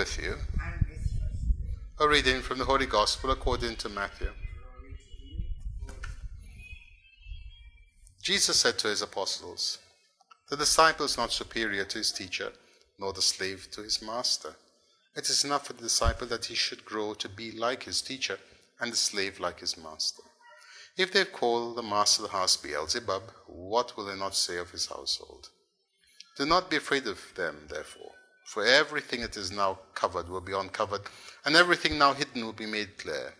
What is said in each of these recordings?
With you. A reading from the Holy Gospel according to Matthew. Jesus said to his apostles, The disciple is not superior to his teacher, nor the slave to his master. It is enough for the disciple that he should grow to be like his teacher, and the slave like his master. If they call the master of the house Beelzebub, what will they not say of his household? Do not be afraid of them, therefore, for everything that is now covered will be uncovered, and everything now hidden will be made clear.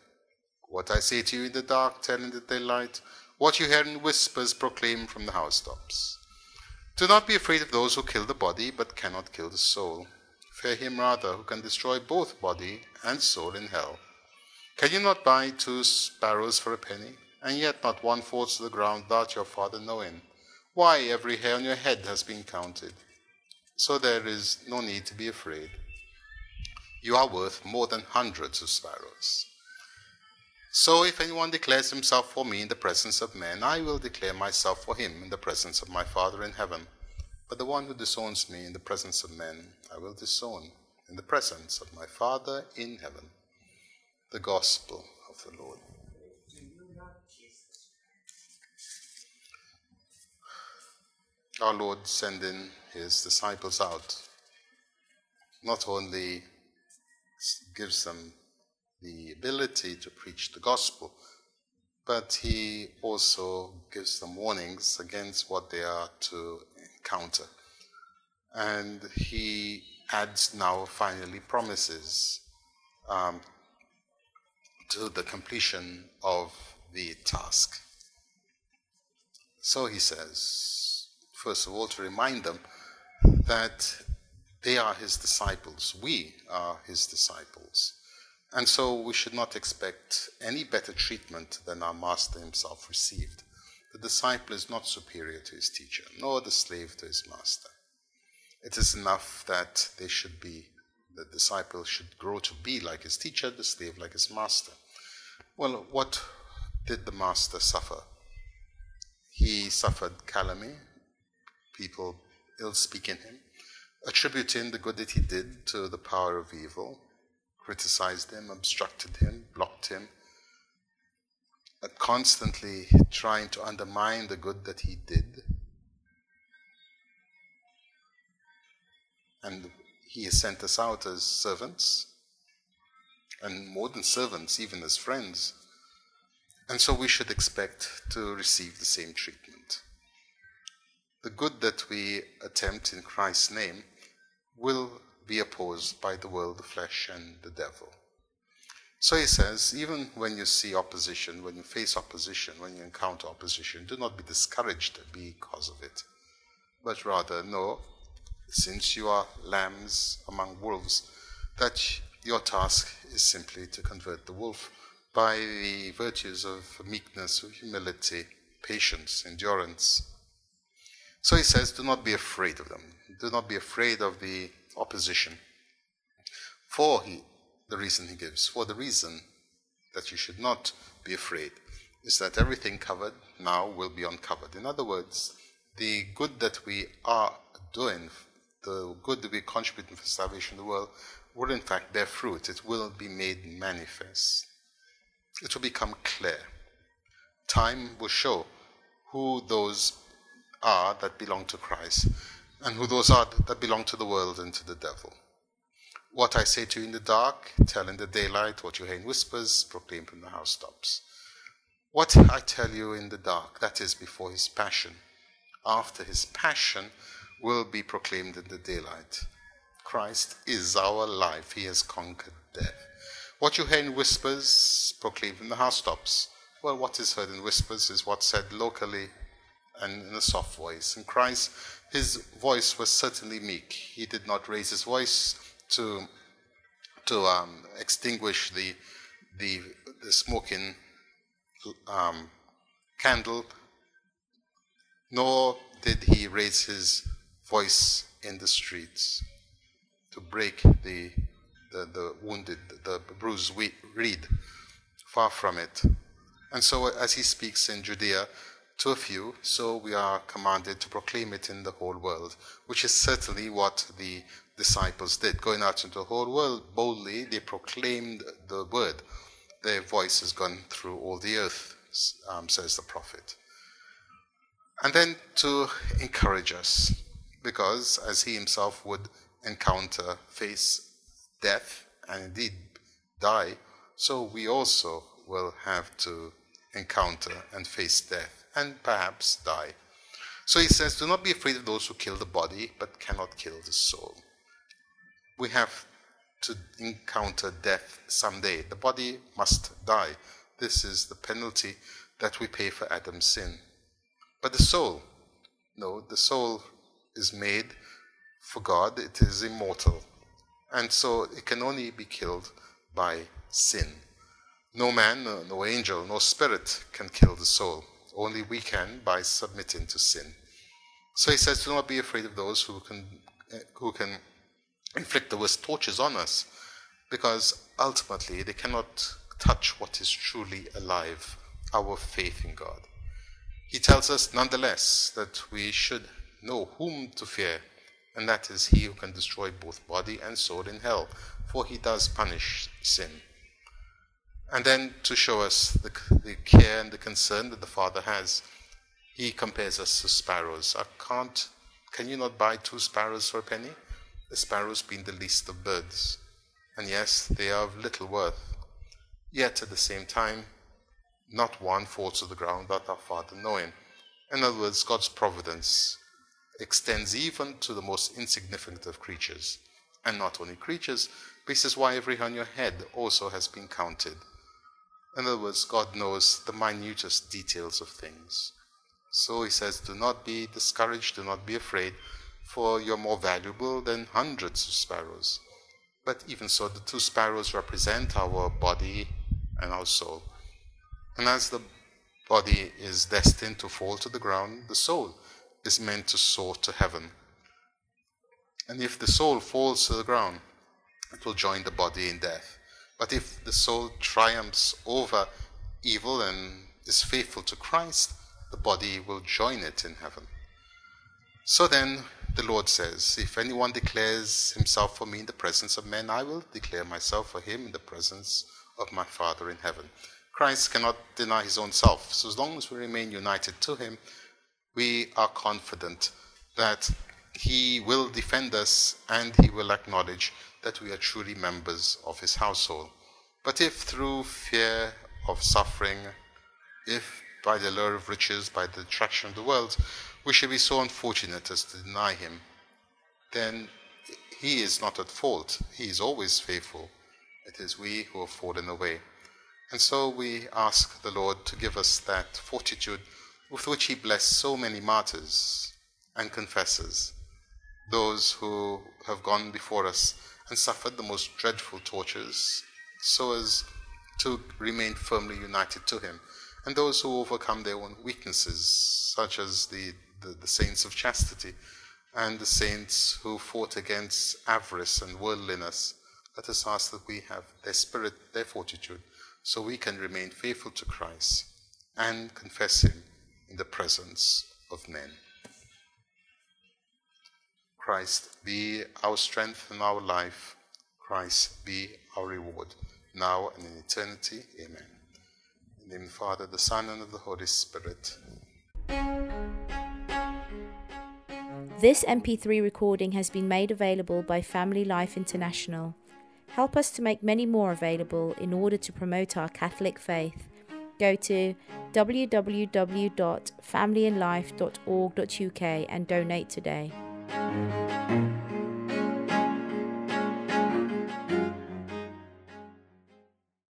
What I say to you in the dark, tell in the daylight. What you hear in whispers, proclaim from the housetops. Do not be afraid of those who kill the body, but cannot kill the soul. Fear him rather who can destroy both body and soul in hell. Can you not buy two sparrows for a penny, and yet not one falls to the ground without your Father knowing? Why, every hair on your head has been counted. So there is no need to be afraid. You are worth more than hundreds of sparrows. So if anyone declares himself for me in the presence of men, I will declare myself for him in the presence of my Father in heaven. But the one who disowns me in the presence of men, I will disown in the presence of my Father in heaven. The Gospel of the Lord. Our Lord sending his disciples out not only gives them the ability to preach the gospel, but he also gives them warnings against what they are to encounter. And he adds now finally promises um, to the completion of the task. So he says, first of all, to remind them that they are his disciples, we are his disciples. And so we should not expect any better treatment than our master himself received. The disciple is not superior to his teacher, nor the slave to his master. It is enough that they should be, the disciple should grow to be like his teacher, the slave like his master. Well, what did the master suffer? He suffered calumny, people ill speaking him, attributing the good that he did to the power of evil, criticized him, obstructed him, blocked him, constantly trying to undermine the good that he did. And he has sent us out as servants, and more than servants, even as friends. And so we should expect to receive the same treatment. The good that we attempt in Christ's name will be opposed by the world, the flesh, and the devil. So he says, even when you see opposition, when you face opposition, when you encounter opposition, do not be discouraged because of it, but rather know, since you are lambs among wolves, that your task is simply to convert the wolf by the virtues of meekness, humility, patience, endurance. So he says, do not be afraid of them. Do not be afraid of the opposition. For he, the reason he gives, for the reason that you should not be afraid, is that everything covered now will be uncovered. In other words, the good that we are doing, the good that we contribute for salvation of the world, will in fact bear fruit. It will be made manifest. It will become clear. Time will show who those are that belong to Christ and who those are that belong to the world and to the devil. What I say to you in the dark, tell in the daylight. What you hear in whispers, proclaim from the housetops. What I tell you in the dark, that is before his passion. After his passion will be proclaimed in the daylight. Christ is our life. He has conquered death. What you hear in whispers, proclaim from the housetops. Well, what is heard in whispers is what's said locally and in a soft voice. In Christ, his voice was certainly meek. He did not raise his voice to to um, extinguish the, the, the smoking um, candle, nor did he raise his voice in the streets to break the, the, the wounded, the bruised reed. Far from it. And so, as he speaks in Judea to a few, so we are commanded to proclaim it in the whole world, which is certainly what the disciples did. Going out into the whole world boldly, they proclaimed the word. Their voice has gone through all the earth, um, says the prophet. And then to encourage us, because as he himself would encounter, face death, and indeed die, so we also will have to encounter and face death and perhaps die. So he says, Do not be afraid of those who kill the body, but cannot kill the soul. We have to encounter death someday. The body must die. This is the penalty that we pay for Adam's sin. But the soul, no, the soul is made for God, it is immortal. And so it can only be killed by sin. No man, no, angel, no spirit can kill the soul. Only we can by submitting to sin. So he says, Do not be afraid of those who can, who can inflict the worst tortures on us, because ultimately they cannot touch what is truly alive our faith in God. He tells us, nonetheless, that we should know whom to fear, and that is he who can destroy both body and soul in hell, for he does punish sin. And then to show us the, the care and the concern that the Father has, he compares us to sparrows. I can't, can you not buy two sparrows for a penny? The sparrows being the least of birds. And yes, they are of little worth. Yet at the same time, not one falls to the ground without our Father knowing. In other words, God's providence extends even to the most insignificant of creatures. And not only creatures, but says, why every hair on your head also has been counted. In other words, God knows the minutest details of things. So he says, Do not be discouraged, do not be afraid, for you're more valuable than hundreds of sparrows. But even so, the two sparrows represent our body and our soul. And as the body is destined to fall to the ground, the soul is meant to soar to heaven. And if the soul falls to the ground, it will join the body in death. But if the soul triumphs over evil and is faithful to Christ, the body will join it in heaven. So then, the Lord says, If anyone declares himself for me in the presence of men, I will declare myself for him in the presence of my Father in heaven. Christ cannot deny his own self. So as long as we remain united to him, we are confident that he will defend us and he will acknowledge that we are truly members of his household. But if through fear of suffering, if by the lure of riches, by the attraction of the world, we should be so unfortunate as to deny him, then he is not at fault. He is always faithful. It is we who have fallen away. And so we ask the Lord to give us that fortitude with which he blessed so many martyrs and confessors, those who have gone before us and suffered the most dreadful tortures, so as to remain firmly united to Him, and those who overcome their own weaknesses, such as the, the, the saints of chastity and the saints who fought against avarice and worldliness. Let us ask that we have their spirit, their fortitude, so we can remain faithful to Christ and confess Him in the presence of men. Christ be our strength and our life. Christ be our reward, now and in eternity. Amen. In the name of the Father, the Son, and of the Holy Spirit. This MP3 recording has been made available by Family Life International. Help us to make many more available in order to promote our Catholic faith. Go to www.familyandlife.org.uk and donate today. Música